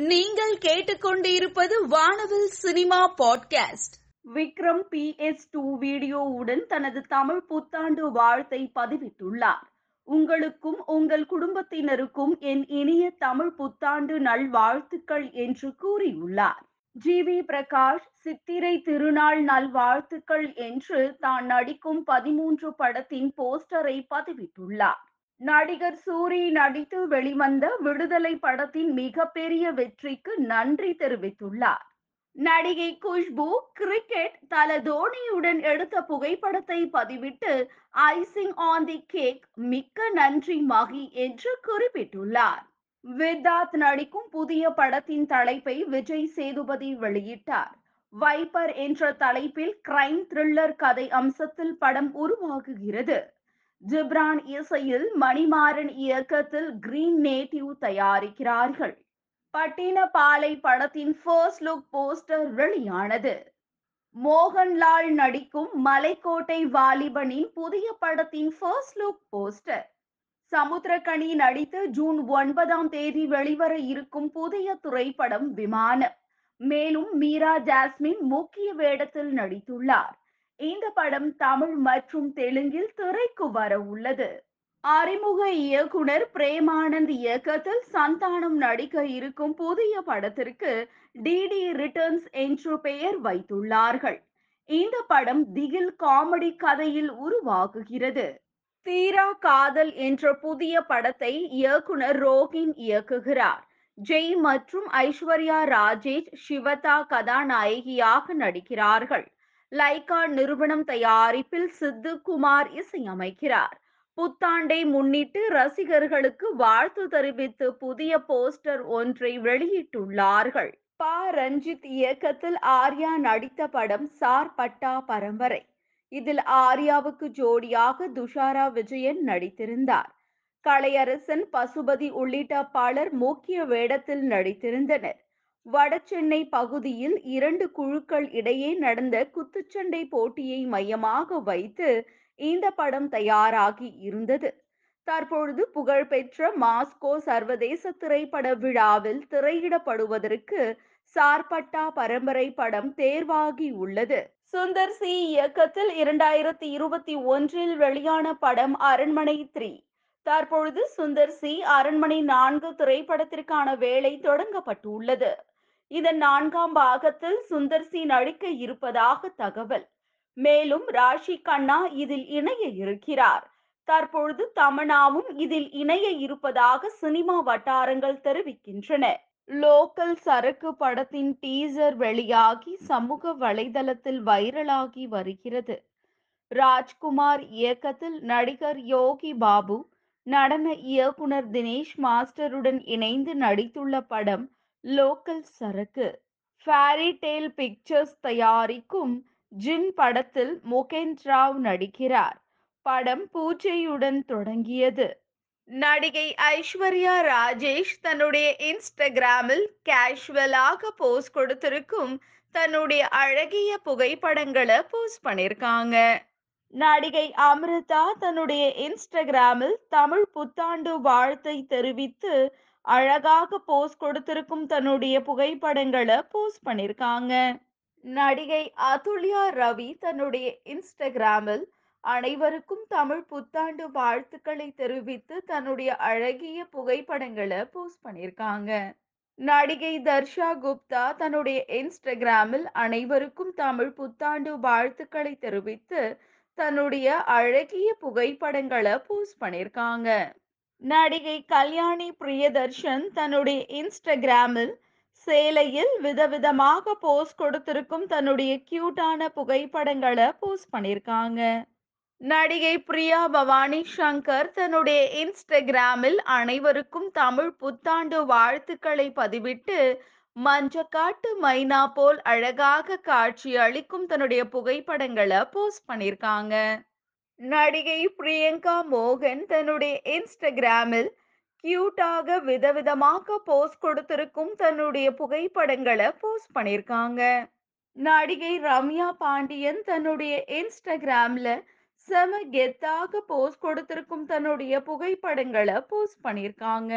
நீங்கள் கேட்டுக்கொண்டிருப்பது Vaanavil cinema podcast. Vikram P S two வீடியோவுடன் தனது தமிழ் புத்தாண்டு வாழ்த்தை பதிவிட்டுள்ளார். உங்களுக்கும் உங்கள் குடும்பத்தினருக்கும் என் இனிய தமிழ் புத்தாண்டு நல்வாழ்த்துக்கள் என்று கூறியுள்ளார். ஜி வி பிரகாஷ் சித்திரை திருநாள் நல்வாழ்த்துக்கள் என்று தான் நடிக்கும் பதிமூன்று படத்தின் போஸ்டரை பதிவிட்டுள்ளார். நடிகர் சூரி நடித்து வெளிவந்த விடுதலை படத்தின் மிகப்பெரிய வெற்றிக்கு நன்றி தெரிவித்துள்ளார். நடிகை குஷ்பு கிரிக்கெட் தல தோனியுடன் எடுத்த புகைப்படத்தை பதிவிட்டு ஐசிங் ஆன் தி கேக் மிக்க நன்றி மகி என்று குறிப்பிட்டுள்ளார். வித்தாத் நடிக்கும் புதிய படத்தின் தலைப்பை விஜய் சேதுபதி வெளியிட்டார். வைப்பர் என்ற தலைப்பில் கிரைம் த்ரில்லர் கதை அம்சத்தில் படம் உருவாகுகிறது. ஜிப்ரான் இசையில் மணிமாறன் இயக்கத்தில் கிரீன் நேட்டிவ் தயாரிக்கிறார்கள். பட்டினப்பாலை படத்தின் ஃபர்ஸ்ட் லுக் போஸ்டர் வெளியானது. மோகன்லால் நடிக்கும் மலைக்கோட்டை வாலிபனின் புதிய படத்தின் ஃபர்ஸ்ட் லுக் போஸ்டர் சமுத்திரக்கனி நடித்து ஜூன் ஒன்பதாம் தேதி வெளிவர இருக்கும் புதிய திரைப்படம் விமானம். மேலும் மீரா ஜாஸ்மின் முக்கிய வேடத்தில் நடித்துள்ளார். இந்த படம் தமிழ் மற்றும் தெலுங்கில் திரைக்கு வர உள்ளது. அறிமுக இயக்குனர் பிரேமானந்த் இயக்கத்தில் சந்தானம் நடிக்க இருக்கும் புதிய படத்திற்கு டிடி ரிட்டர்ன்ஸ் என்று பெயர் வைத்துள்ளார்கள். இந்த படம் திகில் காமெடி கதையில் உருவாகுகிறது தீரா காதல் என்ற புதிய படத்தை இயக்குனர் ரோஹின் இயக்குகிறார். ஜெய் மற்றும் ஐஸ்வர்யா ராஜேஷ் சிவதா கதாநாயகியாக நடிக்கிறார்கள். லைகா நிறுவனம் தயாரிப்பில் சித்து குமார் இசையமைக்கிறார். புத்தாண்டை முன்னிட்டு ரசிகர்களுக்கு வாழ்த்து தெரிவித்து புதிய போஸ்டர் ஒன்றை வெளியிட்டுள்ளார்கள். ப. ரஞ்சித் இயக்கத்தில் ஆர்யா நடித்த படம் சார் பட்டா பரம்பரை. இதில் ஆர்யாவுக்கு ஜோடியாக துஷாரா விஜயன் நடித்திருந்தார். கலையரசன் பசுபதி உள்ளிட்ட பலர் முக்கிய வேடத்தில் நடித்திருந்தனர். வடசென்னை பகுதியில் இரண்டு குழுக்கள் இடையே நடந்த குத்துச்சண்டை போட்டியை மையமாக வைத்து இந்த படம் தயாராகி இருந்தது. தற்பொழுது புகழ்பெற்ற மாஸ்கோ சர்வதேச திரைப்பட விழாவில் திரையிடப்படுவதற்கு சார்பட்டா பரம்பரை படம் தேர்வாகி உள்ளது. சுந்தர் சி இயக்கத்தில் இரண்டாயிரத்தி இருபத்தி ஒன்றில் வெளியான படம் அரண்மனை த்ரீ. தற்பொழுது சுந்தர் சி அரண்மனை நான்கு திரைப்படத்திற்கான வேலை தொடங்கப்பட்டுள்ளது. இதன் நான்காம் பாகத்தில் சுந்தர் சி நடிக்க இருப்பதாக தகவல். மேலும் ராஷி கண்ணா இதில் இணைய இருக்கிறார். தற்பொழுது தமனாவும் இதில் இணைய இருப்பதாக சினிமா வட்டாரங்கள் தெரிவிக்கின்றன. லோக்கல் சரக்கு படத்தின் டீசர் வெளியாகி சமூக வலைதளத்தில் வைரலாகி வருகிறது. ராஜ்குமார் இயக்கத்தில் நடிகர் யோகி பாபு நடன இயக்குனர் தினேஷ் மாஸ்டருடன் இணைந்து நடித்துள்ள படம் லோக்கல் சரக்கு. ஃபேரி டேல் பிக்சர்ஸ் தயாரிக்கும் ஜின் படத்தில் முகேந்த் ராவ் நடிக்கிறார். படம் பூஜையுடன் தொடங்கியது. நடிகை ஐஸ்வர்யா ராஜேஷ் தன்னுடைய இன்ஸ்டாகிராமில் கேஷுவலாக போஸ்ட் கொடுத்திருக்கும் தன்னுடைய அழகிய புகைப்படங்களை போஸ்ட் பண்ணியிருக்காங்க. நடிகை அமிர்தா தன்னுடைய இன்ஸ்டாகிராமில் தமிழ் புத்தாண்டு வாழ்த்தை தெரிவித்து அழகாக போஸ்ட் கொடுத்திருக்கும் தன்னுடைய புகைப்படங்களை போஸ்ட் பண்ணியிருக்காங்க. நடிகை அதுல்யா ரவி தன்னுடைய இன்ஸ்டாகிராமில் அனைவருக்கும் தமிழ் புத்தாண்டு வாழ்த்துக்களை தெரிவித்து தன்னுடைய அழகிய புகைப்படங்களை போஸ்ட் பண்ணியிருக்காங்க. நடிகை தர்ஷா குப்தா தன்னுடைய இன்ஸ்டாகிராமில் அனைவருக்கும் தமிழ் புத்தாண்டு வாழ்த்துக்களை தெரிவித்து தன்னுடைய அழகிய புகைப்படங்களை போஸ்ட் பண்ணியிருக்காங்க. நடிகை கல்யாணி பிரியதர்ஷன் தன்னுடைய இன்ஸ்டாகிராமில் சேலையில் விதவிதமாக போஸ்ட் கொடுத்திருக்கும் தன்னுடைய கியூட்டான புகைப்படங்களை போஸ்ட் பண்ணியிருக்காங்க. நடிகை பிரியா பவானி சங்கர் தன்னுடைய இன்ஸ்டாகிராமில் அனைவருக்கும் தமிழ் புத்தாண்டு வாழ்த்துக்களை பதிவிட்டு மஞ்சக்காட்டு மைனா போல் அழகாக காட்சி அளிக்கும் தன்னுடைய புகைப்படங்களை போஸ்ட் பண்ணியிருக்காங்க. நடிகை பிரியங்கா மோகன் தன்னுடைய இன்ஸ்டாகிராமில் கியூட்டாக விதவிதமாக போஸ்ட் கொடுத்திருக்கும் தன்னுடைய புகைப்படங்களை போஸ்ட் பண்ணியிருக்காங்க. நடிகை ரம்யா பாண்டியன் தன்னுடைய இன்ஸ்டாகிராம்ல செம கெத்தாக போஸ்ட் கொடுத்திருக்கும் தன்னுடைய புகைப்படங்களை போஸ்ட் பண்ணியிருக்காங்க.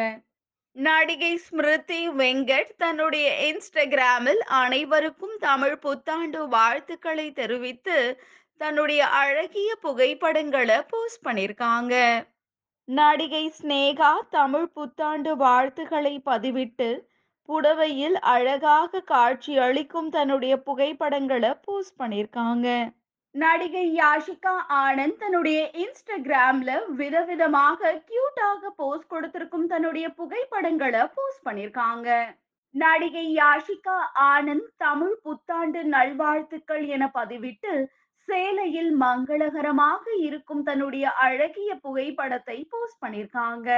நடிகை ஸ்மிருதி வெங்கட் தன்னுடைய இன்ஸ்டாகிராமில் அனைவருக்கும் தமிழ் புத்தாண்டு வாழ்த்துக்களை தெரிவித்து தன்னுடைய அழகிய புகைப்படங்களை போஸ்ட் பண்ணியிருக்காங்க நடிகை ஸ்னேகா தமிழ் புத்தாண்டு வாழ்த்துக்களை பதிவிட்டு புடவையில் அழகாக காட்சி அளிக்கும் தன்னுடைய புகைப்படங்களை போஸ்ட் பண்ணியிருக்காங்க நடிகை யாஷிகா ஆனந்த் தன்னுடைய இன்ஸ்டாகிராம்ல விதவிதமாக கியூட்டாக போஸ்ட் கொடுத்திருக்கும் தன்னுடைய புகைப்படங்களை போஸ்ட் பண்ணிருக்காங்க. நடிகை யாஷிகா ஆனந்த் தமிழ் புத்தாண்டு நல்வாழ்த்துக்கள் என பதிவிட்டு சேலையில் மங்களகரமாக இருக்கும் தன்னுடைய அழகிய புகைப்படத்தை போஸ்ட் பண்ணிருக்காங்க.